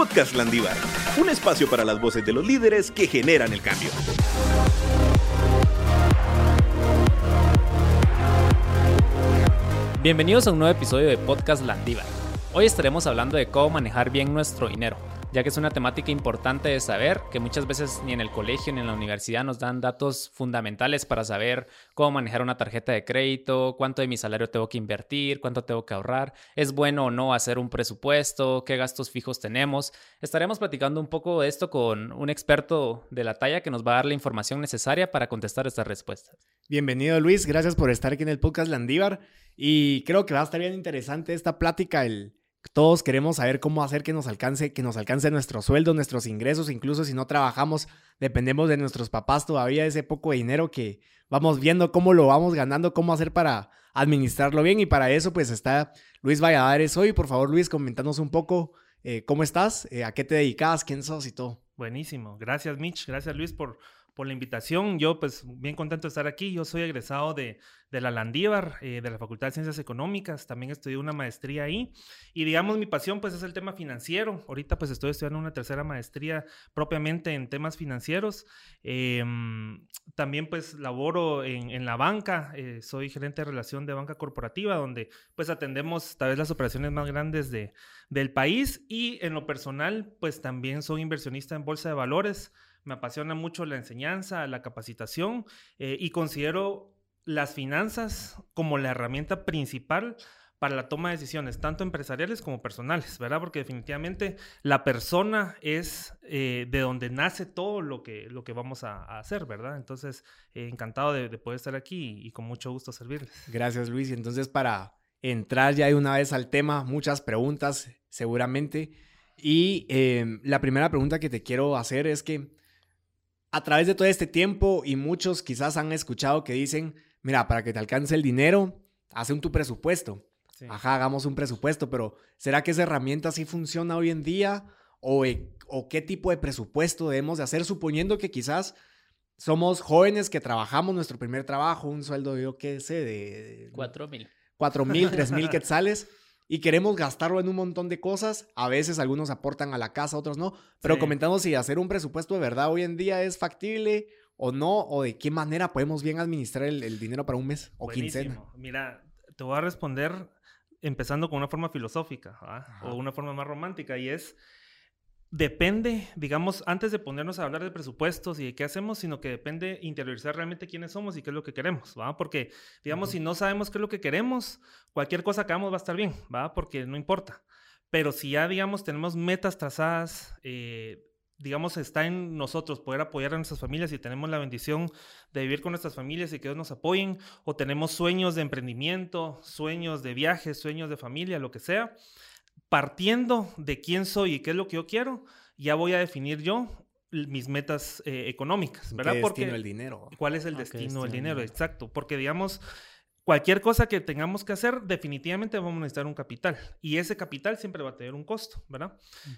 Podcast Landívar, un espacio para las voces de los líderes que generan el cambio. Bienvenidos a un nuevo episodio de Podcast Landívar. Hoy estaremos hablando de cómo manejar bien nuestro dinero ya que es una temática importante de saber, que muchas veces ni en el colegio ni en la universidad nos dan datos fundamentales para saber cómo manejar una tarjeta de crédito, cuánto de mi salario tengo que invertir, cuánto tengo que ahorrar, es bueno o no hacer un presupuesto, qué gastos fijos tenemos. Estaremos platicando un poco de esto con un experto de la talla que nos va a dar la información necesaria para contestar estas respuestas. Bienvenido Luis, gracias por estar aquí en el podcast Landívar y creo que va a estar bien interesante esta plática, el todos queremos saber cómo hacer que nos alcance, que nos alcance nuestro sueldo, nuestros ingresos, incluso si no trabajamos, dependemos de nuestros papás todavía ese poco de dinero que vamos viendo cómo lo vamos ganando, cómo hacer para administrarlo bien. Y para eso pues está Luis Valladares hoy. Por favor Luis, comentanos un poco eh, cómo estás, eh, a qué te dedicas, quién sos y todo. Buenísimo, gracias Mitch, gracias Luis por, por la invitación. Yo pues bien contento de estar aquí. Yo soy egresado de, de la Landívar, eh, de la Facultad de Ciencias Económicas. También estudié una maestría ahí. Y digamos, mi pasión pues es el tema financiero. Ahorita pues estoy estudiando una tercera maestría propiamente en temas financieros. Em, también pues laboro en, en la banca. Eh, soy gerente de relación de banca corporativa, donde pues atendemos tal vez las operaciones más grandes de, del país. Y en lo personal pues también soy inversionista en bolsa de valores me apasiona mucho la enseñanza, la capacitación eh, y considero las finanzas como la herramienta principal para la toma de decisiones, tanto empresariales como personales, ¿verdad? Porque definitivamente la persona es eh, de donde nace todo lo que, lo que vamos a, hacer, ¿verdad? Entonces, eh, encantado de, poder estar aquí y, con mucho gusto servirles. Gracias, Luis. Y entonces, para entrar ya de una vez al tema, muchas preguntas seguramente. Y em, la primera pregunta que te quiero hacer es que a través de todo este tiempo y muchos quizás han escuchado que dicen, mira, para que te alcance el dinero, haz un tu presupuesto. Ajá, hagamos un presupuesto, pero ¿será que esa herramienta sí funciona hoy en día? ¿O, eh, ¿O qué tipo de presupuesto debemos de hacer suponiendo que quizás somos jóvenes que trabajamos nuestro primer trabajo, un sueldo, yo qué sé, de... Cuatro mil. Cuatro mil, tres mil quetzales y queremos gastarlo en un montón de cosas. A veces algunos aportan a la casa, otros no. Pero comentamos si hacer un presupuesto de verdad hoy en día es factible o no, o de qué manera podemos bien administrar el, dinero para un mes o quincena. Mira, te voy a responder empezando con una forma filosófica o una forma más romántica y es depende, digamos, antes de ponernos a hablar de presupuestos y de qué hacemos, sino que depende interiorizar realmente quiénes somos y qué es lo que queremos, ¿va? Porque, digamos, si no sabemos qué es lo que queremos, cualquier cosa que hagamos va a estar bien, ¿va? Porque no importa. Pero si ya, digamos, tenemos metas trazadas, eh, digamos, está en nosotros poder apoyar a nuestras familias y tenemos la bendición de vivir con nuestras familias y que ellos nos apoyen, o tenemos sueños de emprendimiento, sueños de viajes, sueños de familia, lo que sea, partiendo de quién soy y qué es lo que yo quiero, ya voy a definir yo mis metas eh, económicas, ¿verdad? ¿Qué destino el dinero? ¿Cuál es el destino del dinero? Exacto, porque digamos, cualquier cosa que tengamos que hacer, definitivamente vamos a necesitar un capital y ese capital siempre va a tener un costo, ¿verdad?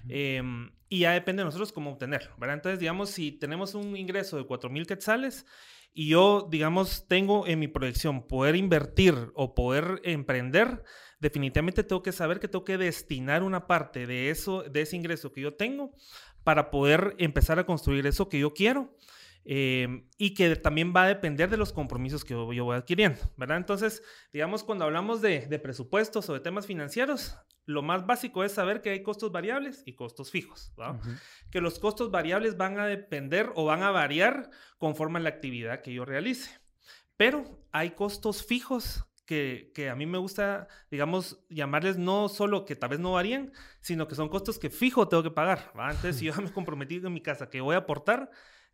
Em, y ya depende de nosotros cómo obtenerlo, ¿verdad? Entonces, digamos, si tenemos un ingreso de 4 mil quetzales y yo, digamos, tengo en mi proyección poder invertir o poder emprender, definitivamente tengo que saber que tengo que destinar una parte de eso, de ese ingreso que yo tengo para poder empezar a construir eso que yo quiero. Eh, y que también va a depender de los compromisos que yo, voy adquiriendo, ¿verdad? Entonces, digamos, cuando hablamos de, presupuestos o de temas financieros, lo más básico es saber que hay costos variables y costos fijos, ¿verdad? Que los costos variables van a depender o van a variar conforme a la actividad que yo realice. Pero hay costos fijos que, a mí me gusta, digamos, llamarles no solo que tal vez no varían, sino que son costos que fijo tengo que pagar. ¿va? Entonces, si yo me he comprometido en mi casa que voy a aportar,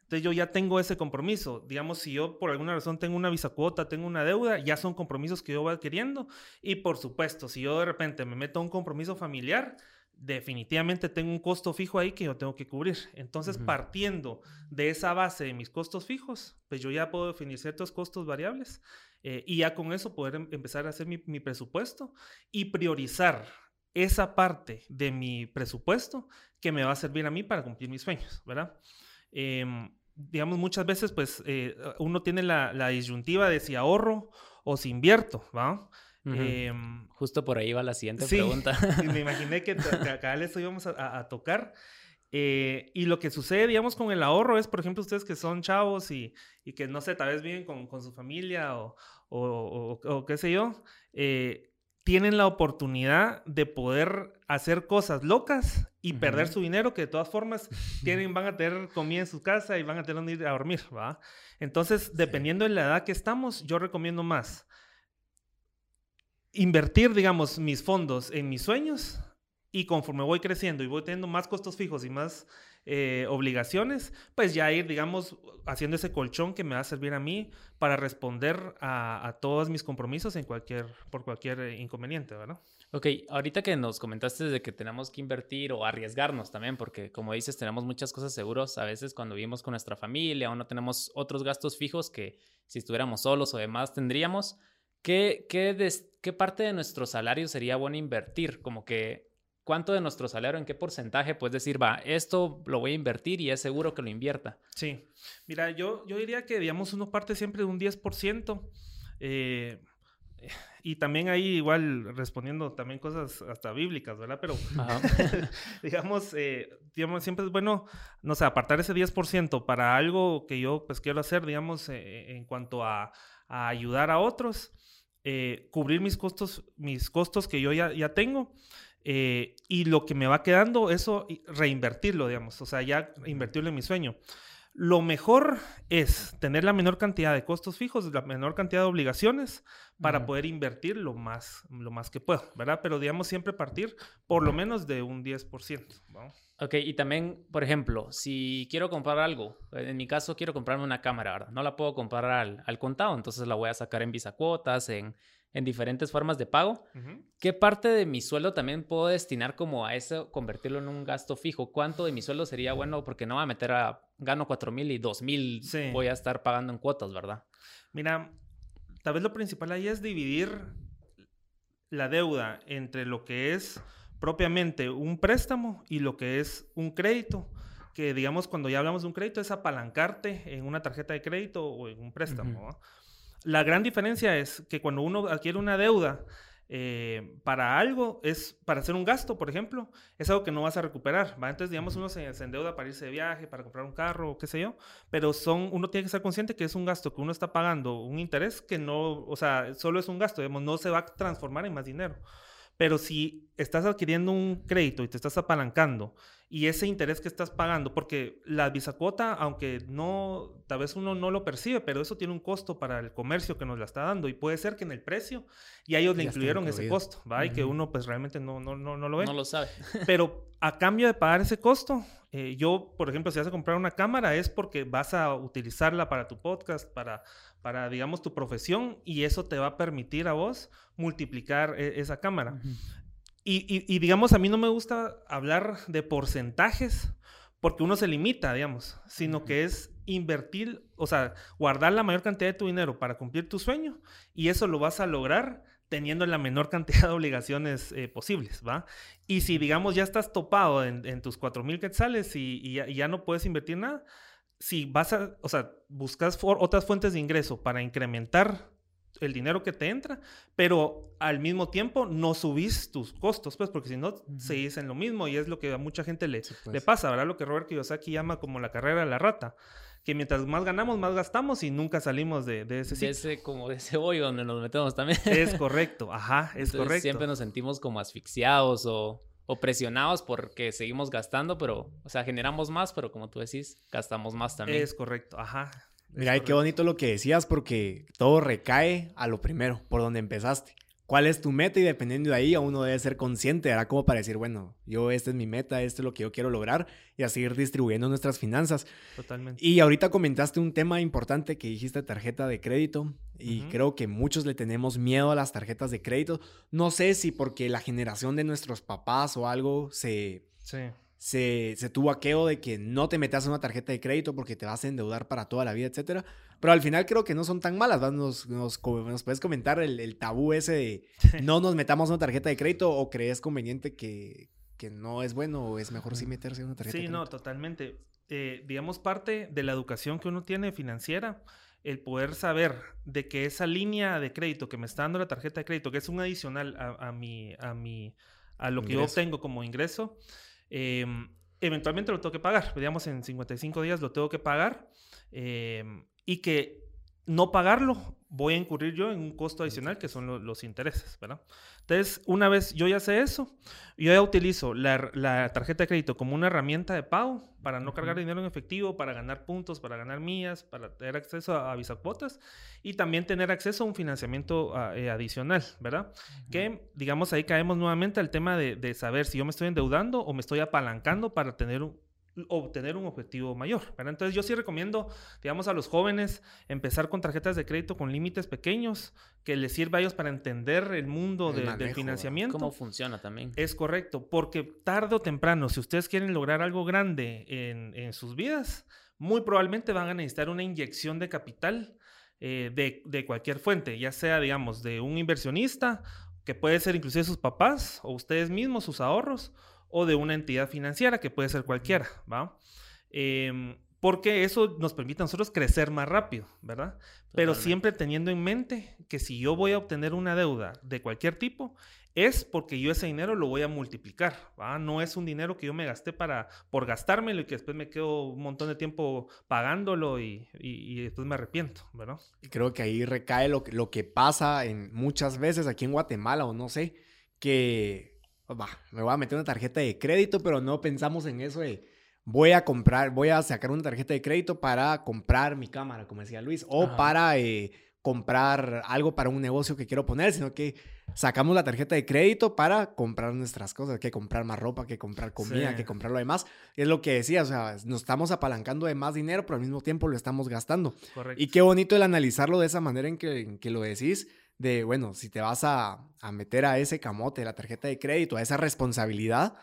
entonces yo ya tengo ese compromiso. Digamos, si yo por alguna razón tengo una visa cuota, tengo una deuda, ya son compromisos que yo voy adquiriendo. Y por supuesto, si yo de repente me meto a un compromiso familiar, definitivamente tengo un costo fijo ahí que yo tengo que cubrir. Entonces, partiendo de esa base de mis costos fijos, pues yo ya puedo definir ciertos costos variables eh, y ya con eso poder em, empezar a hacer mi, presupuesto y priorizar esa parte de mi presupuesto que me va a servir a mí para cumplir mis sueños, ¿verdad? Em, digamos, muchas veces, pues, eh, uno tiene la, la, disyuntiva de si ahorro o si invierto, ¿va? Em, Justo por ahí va la siguiente sí, pregunta. me imaginé que acá esto íbamos a, tocar. Eh, y lo que sucede, digamos, con el ahorro es, por ejemplo, ustedes que son chavos y, y que, no sé, tal vez viven con, con su familia o, o, o, qué sé yo, eh, tienen la oportunidad de poder hacer cosas locas y perder su dinero, que de todas formas tienen, van a tener comida en su casa y van a tener donde ir a dormir, ¿va? Entonces, dependiendo de la edad que estamos, yo recomiendo más invertir, digamos, mis fondos en mis sueños y conforme voy creciendo y voy teniendo más costos fijos y más eh, obligaciones, pues ya ir, digamos, haciendo ese colchón que me va a servir a mí para responder a, todos mis compromisos en cualquier, por cualquier eh, inconveniente, ¿verdad? Ok, ahorita que nos comentaste de que tenemos que invertir o arriesgarnos también, porque como dices, tenemos muchas cosas seguros a veces cuando vivimos con nuestra familia o no tenemos otros gastos fijos que si estuviéramos solos o demás tendríamos. ¿Qué, qué, qué parte de nuestro salario sería bueno invertir? Como que, ¿cuánto de nuestro salario, en qué porcentaje puedes decir, va, esto lo voy a invertir y es seguro que lo invierta? Sí, mira, yo, yo diría que, digamos, uno parte siempre de un 10%. Eh, y también ahí igual respondiendo también cosas hasta bíblicas, ¿verdad? Pero digamos, eh, digamos, siempre es bueno, no sé, apartar ese 10% para algo que yo pues quiero hacer, digamos, eh, en cuanto a, a, ayudar a otros, eh, cubrir mis costos, mis costos que yo ya, ya tengo. y lo que me va quedando, eso reinvertirlo, digamos, o sea, ya invertirlo en mi sueño. Lo mejor es tener la menor cantidad de costos fijos, la menor cantidad de obligaciones para poder invertir lo más, lo más que puedo, ¿verdad? Pero digamos siempre partir por lo menos de un 10%. Ok, y también, por ejemplo, si quiero comprar algo, en mi caso quiero comprarme una cámara, ¿verdad? No la puedo comprar al, al contado, entonces la voy a sacar en visa cuotas, en, en diferentes formas de pago. ¿Qué parte de mi sueldo también puedo destinar como a eso, convertirlo en un gasto fijo? ¿Cuánto de mi sueldo sería bueno? Porque no va a meter a, gano 4 mil y 2 mil voy a estar pagando en cuotas, ¿verdad? Mira, tal vez lo principal ahí es dividir la deuda entre lo que es propiamente un préstamo y lo que es un crédito que digamos cuando ya hablamos de un crédito es apalancarte en una tarjeta de crédito o en un préstamo. La gran diferencia es que cuando uno adquiere una deuda eh, para algo, es para hacer un gasto, por ejemplo, es algo que no vas a recuperar. ¿va? Entonces, digamos, uno se, endeuda para irse de viaje, para comprar un carro, qué sé yo, pero son, uno tiene que ser consciente que es un gasto que uno está pagando, un interés que no, o sea, solo es un gasto, digamos, no se va a transformar en más dinero. Pero si estás adquiriendo un crédito y te estás apalancando y ese interés que estás pagando, porque la bisacuota, aunque no, tal vez uno no lo percibe, pero eso tiene un costo para el comercio que nos la está dando y puede ser que en el precio ya ellos le incluyeron ese costo, ¿va? Y que uno pues realmente no, no, no, no lo ve. No lo sabe. pero a cambio de pagar ese costo, eh, yo, por ejemplo, si vas a comprar una cámara es porque vas a utilizarla para tu podcast, para, para digamos, tu profesión y eso te va a permitir a vos multiplicar e, esa cámara. Y, digamos, a mí no me gusta hablar de porcentajes porque uno se limita, digamos, sino que es invertir, o sea, guardar la mayor cantidad de tu dinero para cumplir tu sueño y eso lo vas a lograr teniendo la menor cantidad de obligaciones eh, posibles, ¿va? Y si, digamos, ya estás topado en, tus 4 mil quetzales y, y, ya, no puedes invertir nada, si vas a, o sea, buscas otras fuentes de ingreso para incrementar el dinero que te entra, pero al mismo tiempo no subís tus costos, pues, porque si no, se dicen lo mismo y es lo que a mucha gente le, le pues. pasa, ¿verdad? Lo que Robert Kiyosaki llama como la carrera de la rata, que mientras más ganamos, más gastamos y nunca salimos de, de ese sitio. De ese, como de ese hoyo donde nos metemos también. Es correcto, ajá, es correcto. Siempre nos sentimos como asfixiados o, o presionados porque seguimos gastando, pero, o sea, generamos más, pero como tú decís, gastamos más también. Es correcto, ajá. Mira, qué bonito lo que decías porque todo recae a lo primero, por donde empezaste. ¿Cuál es tu meta? Y dependiendo de ahí, uno debe ser consciente, ¿verdad? Como para decir, bueno, yo, esta es mi meta, esto es lo que yo quiero lograr y a seguir distribuyendo nuestras finanzas. Totalmente. Y ahorita comentaste un tema importante que dijiste tarjeta de crédito y creo que muchos le tenemos miedo a las tarjetas de crédito. No sé si porque la generación de nuestros papás o algo se... Sí se, se tuvo aqueo de que no te metas una tarjeta de crédito porque te vas a endeudar para toda la vida, etcétera. Pero al final creo que no son tan malas, Nos, nos, puedes comentar el, tabú ese de no nos metamos una tarjeta de crédito o crees conveniente que, que no es bueno o es mejor sí meterse una tarjeta sí, de crédito. no, totalmente. eh, digamos, parte de la educación que uno tiene financiera, el poder saber de que esa línea de crédito que me está dando la tarjeta de crédito, que es un adicional a, mi, a, mi, a lo que yo obtengo como ingreso, em, eventualmente lo tengo que pagar. Digamos, en 55 días lo tengo que pagar em, y que no pagarlo, voy a incurrir yo en un costo adicional que son los intereses, ¿verdad? Entonces, una vez yo ya sé eso, yo ya utilizo la, tarjeta de crédito como una herramienta de pago para no cargar dinero en efectivo, para ganar puntos, para ganar millas, para tener acceso a, a cuotas y también tener acceso a un financiamiento ah, eh, adicional, ¿verdad? Que, digamos, ahí caemos nuevamente al tema de, de saber si yo me estoy endeudando o me estoy apalancando para tener un, obtener un objetivo mayor. Entonces yo sí recomiendo, digamos, a los jóvenes empezar con tarjetas de crédito con límites pequeños que les sirva a ellos para entender el mundo del financiamiento. Cómo funciona también. Es correcto, porque tarde o temprano, si ustedes quieren lograr algo grande en, sus vidas, muy probablemente van a necesitar una inyección de capital eh, de, de cualquier fuente, ya sea, digamos, de un inversionista, que puede ser inclusive sus papás o ustedes mismos, sus ahorros, o de una entidad financiera, que puede ser cualquiera, ¿va? Em, porque eso nos permite a nosotros crecer más rápido, ¿verdad? Pero siempre teniendo en mente que si yo voy a obtener una deuda de cualquier tipo, es porque yo ese dinero lo voy a multiplicar, ¿va? No es un dinero que yo me gasté para, por gastármelo y que después me quedo un montón de tiempo pagándolo y, y, después me arrepiento, ¿verdad? Y creo que ahí recae lo, lo que pasa en muchas veces aquí en Guatemala o no sé, que me voy a meter una tarjeta de crédito, pero no pensamos en eso de voy a comprar, voy a sacar una tarjeta de crédito para comprar mi cámara, como decía Luis, o para eh, comprar algo para un negocio que quiero poner, sino que sacamos la tarjeta de crédito para comprar nuestras cosas, que comprar más ropa, que comprar comida, que comprar lo demás. Es lo que decía, o sea, nos estamos apalancando de más dinero, pero al mismo tiempo lo estamos gastando. Correcto. Y qué bonito el analizarlo de esa manera en que, en que lo decís de, bueno, si te vas a, meter a ese camote, la tarjeta de crédito, a esa responsabilidad,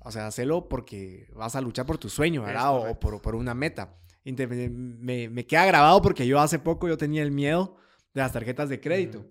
o sea, hazlo porque vas a luchar por tu sueño, ¿verdad? O, por, una meta. me, me, queda grabado porque yo hace poco yo tenía el miedo de las tarjetas de crédito.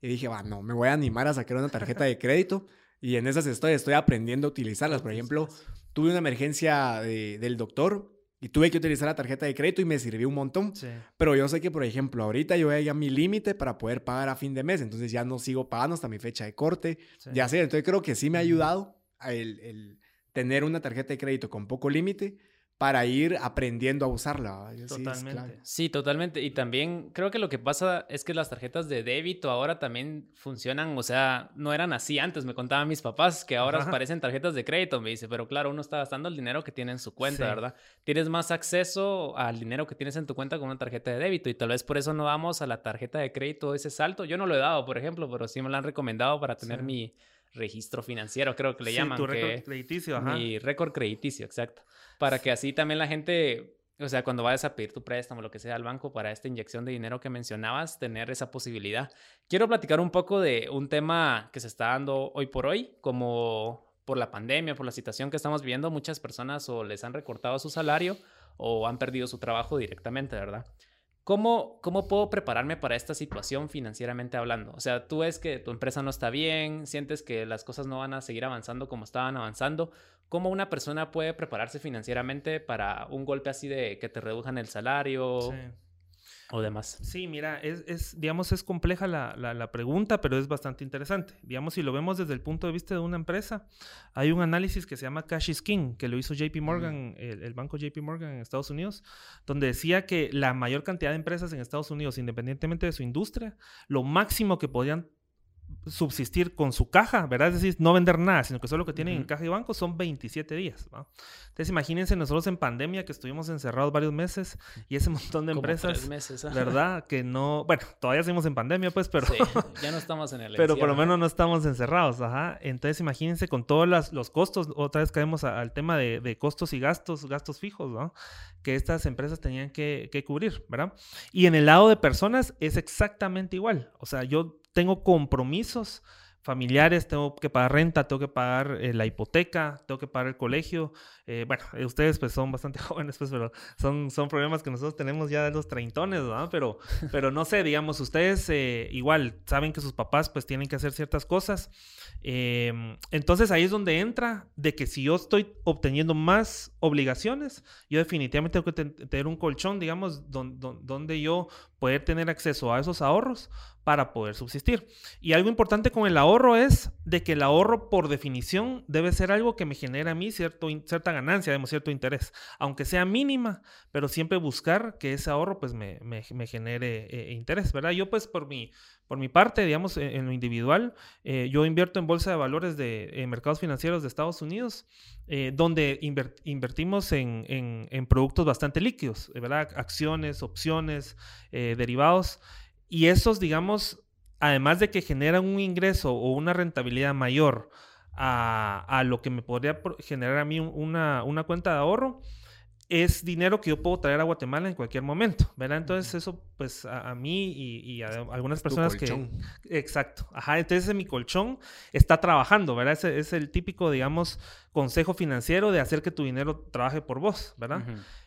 Y dije, va, no, me voy a animar a sacar una tarjeta de crédito. Y en esas estoy, estoy aprendiendo a utilizarlas. Por ejemplo, tuve una emergencia del doctor y tuve que utilizar la tarjeta de crédito y me sirvió un montón. Pero yo sé que, por ejemplo, ahorita yo voy a mi límite para poder pagar a fin de mes. Entonces ya no sigo pagando hasta mi fecha de corte. Ya sé, entonces creo que sí me ha ayudado el, el tener una tarjeta de crédito con poco límite para ir aprendiendo a usarla. Totalmente. Sí, totalmente. Y también creo que lo que pasa es que las tarjetas de débito ahora también funcionan, o sea, no eran así antes, me contaban mis papás que ahora parecen tarjetas de crédito, me dice, pero claro, uno está gastando el dinero que tiene en su cuenta, ¿verdad? Tienes más acceso al dinero que tienes en tu cuenta con una tarjeta de débito y tal vez por eso no vamos a la tarjeta de crédito ese salto. Yo no lo he dado, por ejemplo, pero sí me lo han recomendado para tener mi registro financiero, creo que le llaman. Tu récord crediticio, ajá. Mi récord crediticio, exacto para que así también la gente, o sea, cuando vayas a pedir tu préstamo, lo que sea al banco para esta inyección de dinero que mencionabas, tener esa posibilidad. Quiero platicar un poco de un tema que se está dando hoy por hoy, como por la pandemia, por la situación que estamos viviendo, muchas personas o les han recortado su salario o han perdido su trabajo directamente, ¿verdad? ¿Cómo, ¿Cómo puedo prepararme para esta situación financieramente hablando? O sea, tú ves que tu empresa no está bien, sientes que las cosas no van a seguir avanzando como estaban avanzando. ¿Cómo una persona puede prepararse financieramente para un golpe así de que te redujan el salario? O demás. Sí, mira, es, digamos, es compleja la, pregunta, pero es bastante interesante. Digamos, si lo vemos desde el punto de vista de una empresa, hay un análisis que se llama Cash is King, que lo hizo JP Morgan, el, el, banco JP Morgan en Estados Unidos, donde decía que la mayor cantidad de empresas en Estados Unidos, independientemente de su industria, lo máximo que podían subsistir con su caja, ¿verdad? Es decir, no vender nada, sino que solo lo que tienen en caja y banco son 27 días. ¿va? Entonces, imagínense nosotros en pandemia que estuvimos encerrados varios meses y ese montón de empresas, meses, ¿verdad? Que no, bueno, todavía seguimos en pandemia, pues, pero... Sí, ya no estamos en el Pero por lo menos no estamos encerrados, ajá. Entonces, imagínense con todos los costos, otra vez caemos al tema de, costos y gastos, gastos fijos, ¿no? Que estas empresas tenían que, que cubrir, ¿verdad? Y en el lado de personas es exactamente igual. O sea, yo tengo compromisos familiares, tengo que pagar renta, tengo que pagar eh, la hipoteca, tengo que pagar el colegio. Eh, bueno, eh, ustedes pues son bastante jóvenes, pues, pero son, son problemas que nosotros tenemos ya de los treintones, ¿verdad? Pero, pero no sé, digamos, ustedes igual saben que sus papás pues tienen que hacer ciertas cosas. Em, entonces ahí es donde entra de que si yo estoy obteniendo más obligaciones, yo definitivamente tengo que tener un colchón, digamos, donde yo poder tener acceso a esos ahorros para poder subsistir. Y algo importante con el ahorro es de que el ahorro por definición debe ser algo que me genera a mí cierto, cierta ganancia, cierto interés, aunque sea mínima, pero siempre buscar que ese ahorro pues me, genere eh, interés, ¿verdad? Yo pues por mi, por mi parte, digamos, en, lo individual, eh, yo invierto en bolsa de valores de mercados financieros de Estados Unidos, eh, donde invertimos en, en, productos bastante líquidos, ¿verdad? Acciones, opciones, derivados. Y esos, digamos, además de que generan un ingreso o una rentabilidad mayor a, lo que me podría generar a mí una, cuenta de ahorro, es dinero que yo puedo traer a Guatemala en cualquier momento, ¿verdad? Entonces eso, pues a, mí y, a algunas personas que... Exacto. Ajá, entonces mi colchón está trabajando, ¿verdad? Ese es el típico, digamos, consejo financiero de hacer que tu dinero trabaje por vos, ¿verdad?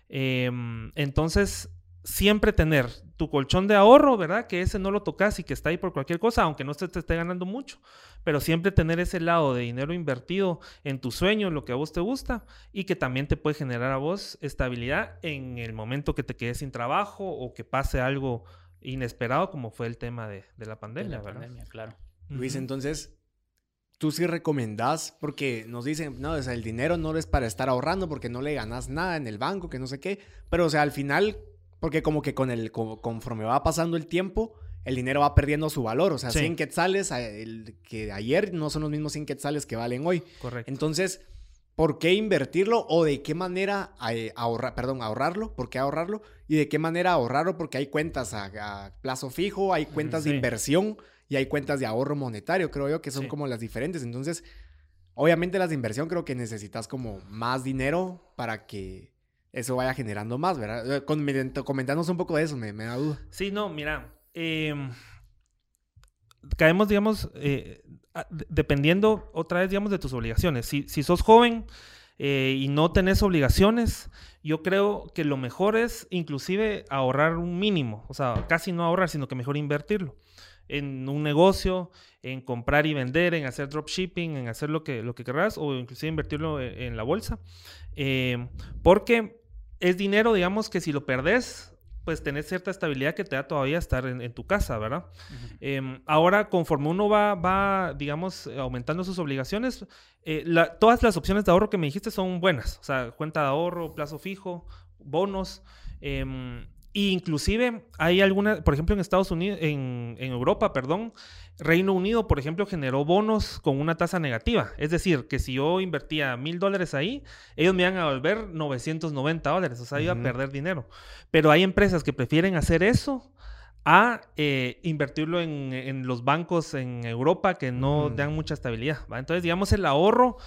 Em, entonces, siempre tener tu colchón de ahorro, ¿verdad? Que ese no lo tocas y que está ahí por cualquier cosa, aunque no te, te esté ganando mucho, pero siempre tener ese lado de dinero invertido en tu sueño, en lo que a vos te gusta y que también te puede generar a vos estabilidad en el momento que te quedes sin trabajo o que pase algo inesperado como fue el tema de, la pandemia, ¿verdad? Pandemia, claro. Luis, entonces, tú sí recomendás, porque nos dicen, no, o sea, el dinero no es para estar ahorrando porque no le ganas nada en el banco, que no sé qué, pero o sea, al final porque como que con el, conforme va pasando el tiempo, el dinero va perdiendo su valor. O sea, 100 quetzales el, que ayer no son los mismos 100 quetzales que valen hoy. Correcto. Entonces, ¿por qué invertirlo o de qué manera eh, ahorrar, perdón, ahorrarlo? ¿Por qué ahorrarlo? Y de qué manera ahorrarlo porque hay cuentas a, plazo fijo, hay cuentas de inversión y hay cuentas de ahorro monetario, creo yo, que son como las diferentes. Entonces, obviamente las de inversión creo que necesitas como más dinero para que eso vaya generando más, ¿verdad? Eh, Coméntanos un poco de eso, me, da duda. Sí, no, mira, em, caemos, digamos, eh, dependiendo otra vez, digamos, de tus obligaciones. Si, si sos joven eh, y no tenés obligaciones, yo creo que lo mejor es inclusive ahorrar un mínimo, o sea, casi no ahorrar, sino que mejor invertirlo en un negocio, en comprar y vender, en hacer dropshipping, en hacer lo que, lo que querrás, o inclusive invertirlo en, en la bolsa. porque es dinero, digamos, que si lo perdés, pues tenés cierta estabilidad que te da todavía estar en, tu casa, ¿verdad? Em, ahora, conforme uno va, va, digamos, aumentando sus obligaciones, eh, todas las opciones de ahorro que me dijiste son buenas. O sea, cuenta de ahorro, plazo fijo, bonos. Em, e inclusive hay algunas, por ejemplo, en Estados Unidos, en, en Europa, perdón, Reino Unido, por ejemplo, generó bonos con una tasa negativa. Es decir, que si yo invertía mil dólares ahí, ellos me iban a devolver 990 dólares. O sea, iba a perder dinero. Pero hay empresas que prefieren hacer eso a eh, invertirlo en, los bancos en Europa que no dan mucha estabilidad. Entonces, digamos, el ahorro,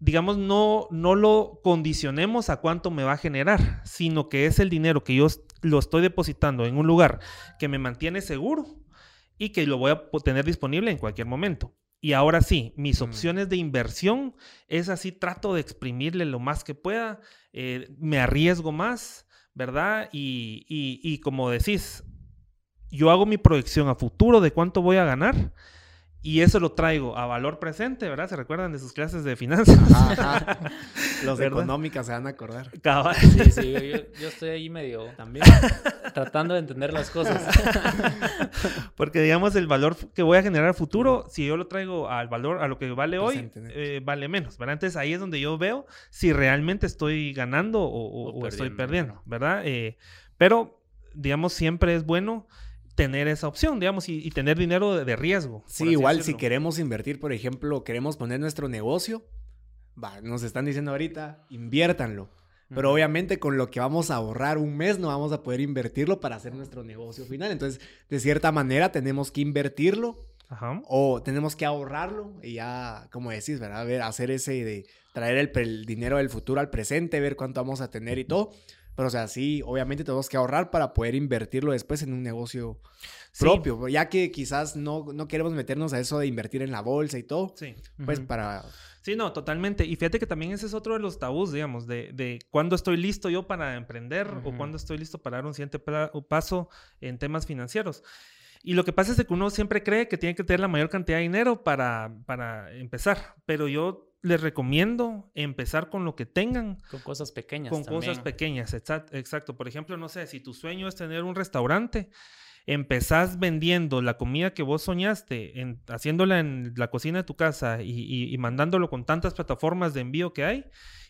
digamos, no, no lo condicionemos a cuánto me va a generar, sino que es el dinero que yo lo estoy depositando en un lugar que me mantiene seguro y que lo voy a tener disponible en cualquier momento. Y ahora sí, mis opciones de inversión es así, trato de exprimirle lo más que pueda, eh, me arriesgo más, ¿verdad? Y, y como decís, yo hago mi proyección a futuro de cuánto voy a ganar y eso lo traigo a valor presente, ¿verdad? ¿Se recuerdan de sus clases de finanzas? Ajá, Los de económicas se van a acordar. Sí, sí, yo, estoy ahí medio también tratando de entender las cosas. Porque digamos el valor que voy a generar futuro, si yo lo traigo al valor, a lo que vale hoy, eh, vale menos, ¿verdad? Entonces ahí es donde yo veo si realmente estoy ganando o, estoy perdiendo, ¿verdad? Eh, pero, digamos, siempre es bueno tener esa opción, digamos, y, tener dinero de, riesgo. Sí, igual si queremos invertir, por ejemplo, queremos poner nuestro negocio, va, nos están diciendo ahorita, inviértanlo. Pero obviamente con lo que vamos a ahorrar un mes no vamos a poder invertirlo para hacer nuestro negocio final. Entonces, de cierta manera tenemos que invertirlo o tenemos que ahorrarlo y ya, como decís, ¿verdad? Ver, hacer ese de traer el, el dinero del futuro al presente, ver cuánto vamos a tener y todo. Pero, o sea, sí, obviamente tenemos que ahorrar para poder invertirlo después en un negocio propio. Ya que quizás no, no queremos meternos a eso de invertir en la bolsa y todo. Sí. Pues para... Sí, no, totalmente. Y fíjate que también ese es otro de los tabús, digamos, de, de cuándo estoy listo yo para emprender o cuándo estoy listo para dar un siguiente paso en temas financieros. Y lo que pasa es que uno siempre cree que tiene que tener la mayor cantidad de dinero para, para empezar, pero yo les recomiendo empezar con lo que tengan. Con cosas pequeñas. Con cosas pequeñas, exacto. Por ejemplo, no sé, si tu sueño es tener un restaurante, empezás vendiendo la comida que vos soñaste, en, haciéndola en la cocina de tu casa y, mandándolo con tantas plataformas de envío que hay,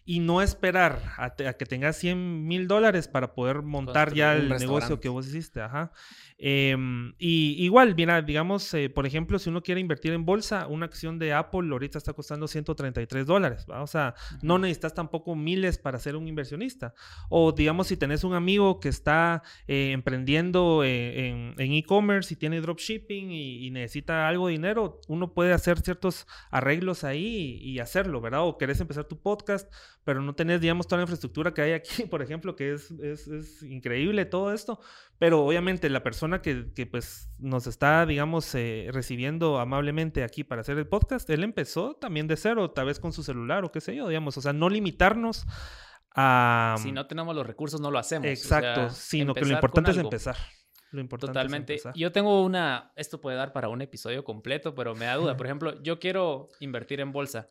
y no esperar a, que tengas 100 mil dólares para poder montar ya el negocio que vos hiciste. Ajá. Em, y igual, mira, digamos, eh, por ejemplo, si uno quiere invertir en bolsa, una acción de Apple ahorita está costando 133 dólares. O sea, no necesitas tampoco miles para ser un inversionista. O digamos, si tenés un amigo que está eh, emprendiendo eh, en e-commerce y tiene dropshipping y, y, necesita algo de dinero, uno puede hacer ciertos arreglos ahí y, hacerlo, ¿verdad? O querés empezar tu podcast, pero no tenés, digamos, toda la infraestructura que hay aquí, por ejemplo, que es, es, es increíble todo esto. Pero obviamente la persona que, que pues nos está, digamos, eh, recibiendo amablemente aquí para hacer el podcast, él empezó también de cero, tal vez con su celular o qué sé yo, digamos. O sea, no limitarnos a... Si no tenemos los recursos, no lo hacemos. Exacto, sino que lo importante es empezar. Lo importante Totalmente. Es. Yo tengo una, esto puede dar para un episodio completo, pero me da duda. Por ejemplo, yo quiero invertir en bolsa.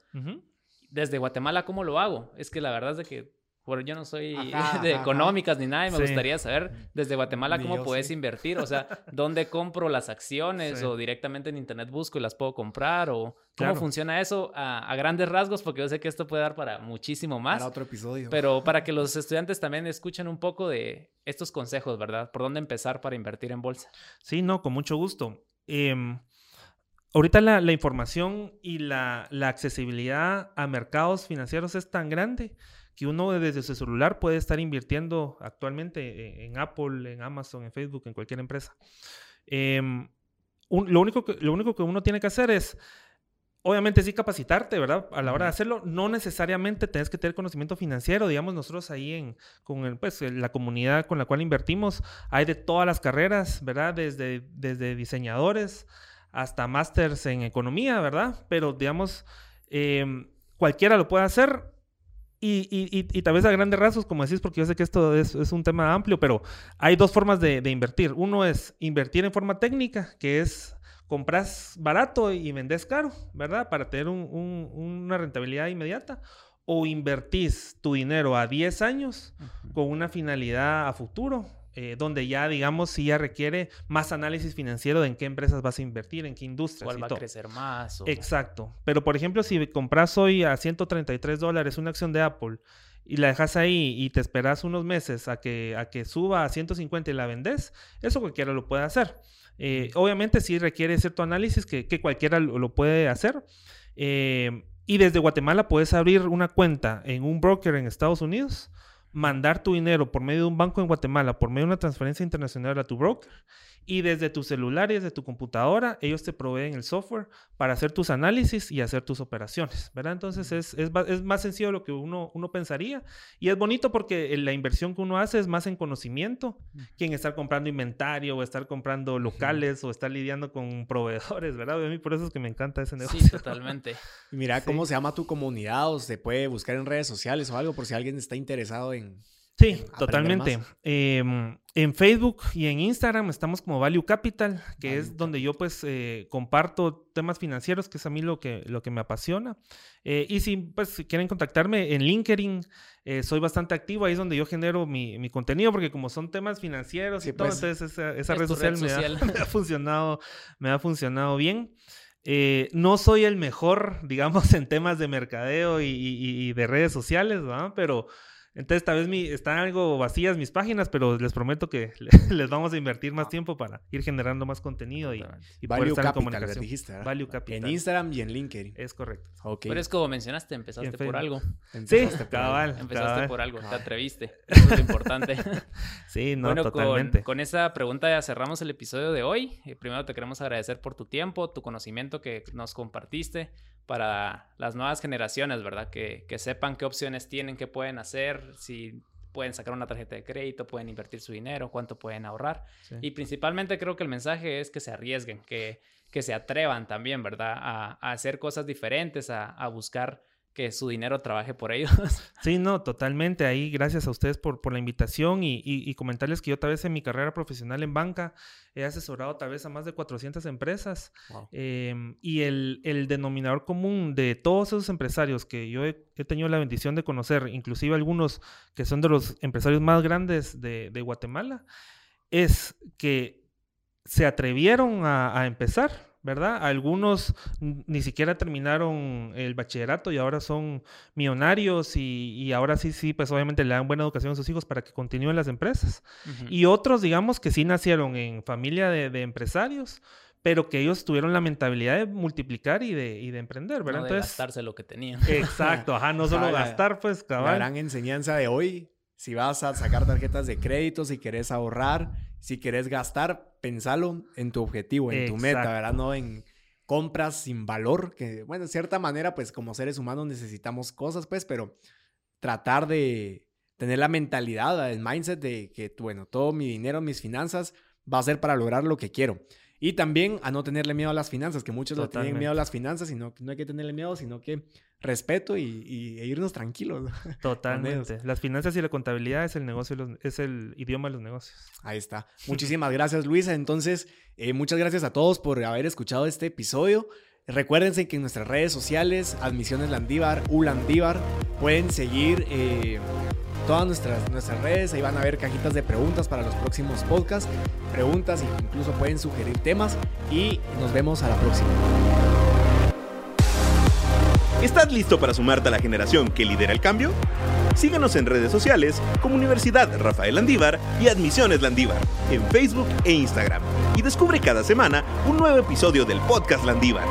Desde Guatemala, ¿cómo lo hago? Es que la verdad es de que bueno, yo no soy de económicas ni nada y me gustaría saber desde Guatemala cómo puedes invertir, o sea, dónde compro las acciones o directamente en internet busco y las puedo comprar o cómo funciona eso a, grandes rasgos, porque yo sé que esto puede dar para muchísimo más. Para otro episodio. Pero para que los estudiantes también escuchen un poco de estos consejos, ¿verdad? ¿Por dónde empezar para invertir en bolsa? Sí, no, con mucho gusto. Em, ahorita la, información y la, la accesibilidad a mercados financieros es tan grande que uno desde su celular puede estar invirtiendo actualmente en, Apple, en Amazon, en Facebook, en cualquier empresa. Em, lo, único que, lo único que uno tiene que hacer es, obviamente sí capacitarte, ¿verdad? A la hora de hacerlo, no necesariamente tienes que tener conocimiento financiero. Digamos, nosotros ahí en, con el, pues, la comunidad con la cual invertimos, hay de todas las carreras, ¿verdad? Desde, desde diseñadores hasta másters en economía, ¿verdad? Pero, digamos, em, cualquiera lo puede hacer y, y, y, tal vez a grandes rasgos, como decís, porque yo sé que esto es, es un tema amplio, pero hay dos formas de, de, invertir. Uno es invertir en forma técnica, que es compras barato y vendes caro, ¿verdad? Para tener un, un, una rentabilidad inmediata. O invertís tu dinero a 10 años con una finalidad a futuro, eh, donde ya, digamos, sí ya requiere más análisis financiero de en qué empresas vas a invertir, en qué industrias. ¿Cuál va a crecer más? Exacto. Pero, por ejemplo, si compras hoy a 133 dólares una acción de Apple y la dejas ahí y te esperas unos meses a que, a que suba a 150 y la vendes, eso cualquiera lo puede hacer. Eh, obviamente sí requiere cierto análisis que, que cualquiera lo, puede hacer. Eh, y desde Guatemala puedes abrir una cuenta en un broker en Estados Unidos mandar tu dinero por medio de un banco en Guatemala, por medio de una transferencia internacional a tu broker y desde tu celular y desde tu computadora, ellos te proveen el software para hacer tus análisis y hacer tus operaciones, ¿verdad? Entonces es, es, es más sencillo de lo que uno, uno pensaría y es bonito porque la inversión que uno hace es más en conocimiento que en estar comprando inventario o estar comprando locales o estar lidiando con proveedores, ¿verdad? A mí por eso es que me encanta ese negocio. Sí, totalmente. Mira cómo se llama tu comunidad o se puede buscar en redes sociales o algo por si alguien está interesado en Sí, totalmente. Em, en Facebook y en Instagram estamos como Value Capital, que es donde yo pues eh, comparto temas financieros, que es a mí lo que, lo que me apasiona. Eh, y si pues quieren contactarme en LinkedIn, eh, soy bastante activo, ahí es donde yo genero mi, contenido, porque como son temas financieros y todo, pues, entonces esa, red, social, Me, ha, funcionado, me ha funcionado bien. no soy el mejor, digamos, en temas de mercadeo y, y de redes sociales, ¿verdad? Pero entonces, tal vez mi, están algo vacías mis páginas, pero les prometo que les vamos a invertir más tiempo para ir generando más contenido y, y poder estar en comunicación. Dijiste, Value Capital. En Instagram y en LinkedIn. Es correcto. Okay. Pero es como mencionaste, empezaste por algo. Empezaste sí, cabal. Empezaste por algo, te atreviste. Eso es lo importante. sí, no, totalmente. Con, con, esa pregunta ya cerramos el episodio de hoy. Eh, primero te queremos agradecer por tu tiempo, tu conocimiento que nos compartiste para las nuevas generaciones, ¿verdad? Que, que sepan qué opciones tienen, qué pueden hacer, si pueden sacar una tarjeta de crédito, pueden invertir su dinero, cuánto pueden ahorrar. Y principalmente creo que el mensaje es que se arriesguen, que, que se atrevan también, ¿verdad? A, hacer cosas diferentes, a, a buscar que su dinero trabaje por ellos. Sí, no, totalmente. Ahí, gracias a ustedes por, por la invitación y, y, comentarles que yo tal vez en mi carrera profesional en banca he asesorado tal vez a más de 400 empresas. Em, y el, el, denominador común de todos esos empresarios que yo he, tenido la bendición de conocer, inclusive algunos que son de los empresarios más grandes de, de Guatemala, es que se atrevieron a, a empezar ¿verdad? Algunos ni siquiera terminaron el bachillerato y ahora son millonarios y, ahora sí, sí, pues obviamente le dan buena educación a sus hijos para que continúen las empresas. Y otros, digamos, que sí nacieron en familia de, empresarios, pero que ellos tuvieron la mentalidad de multiplicar y de, y de emprender, ¿verdad? No de gastarse lo que tenían. Exacto, ajá, no solo gastar, pues, cabal. La gran enseñanza de hoy, si vas a sacar tarjetas de crédito, si querés ahorrar, si querés gastar, pensalo en tu objetivo, en tu meta, ¿verdad? No en compras sin valor, que, bueno, de cierta manera, pues como seres humanos necesitamos cosas, pues, pero tratar de tener la mentalidad, el mindset de que, bueno, todo mi dinero, mis finanzas, va a ser para lograr lo que quiero. Y también a no tenerle miedo a las finanzas, que muchos no tienen miedo a las finanzas y no, no hay que tenerle miedo, sino que respeto y, e irnos tranquilos. Totalmente. Las finanzas y la contabilidad es el negocio, es el idioma de los negocios. Ahí está. Muchísimas gracias, Luisa. Entonces, eh, muchas gracias a todos por haber escuchado este episodio. Recuérdense que en nuestras redes sociales, Admisiones Landívar, U Landívar, pueden seguir eh, todas nuestras, nuestras redes. Ahí van a ver cajitas de preguntas para los próximos podcasts. Preguntas e incluso pueden sugerir temas. Y nos vemos a la próxima. ¿Estás listo para sumarte a la generación que lidera el cambio? Síguenos en redes sociales como Universidad Rafael Landívar y Admisiones Landívar en Facebook e Instagram y descubre cada semana un nuevo episodio del podcast Landívar.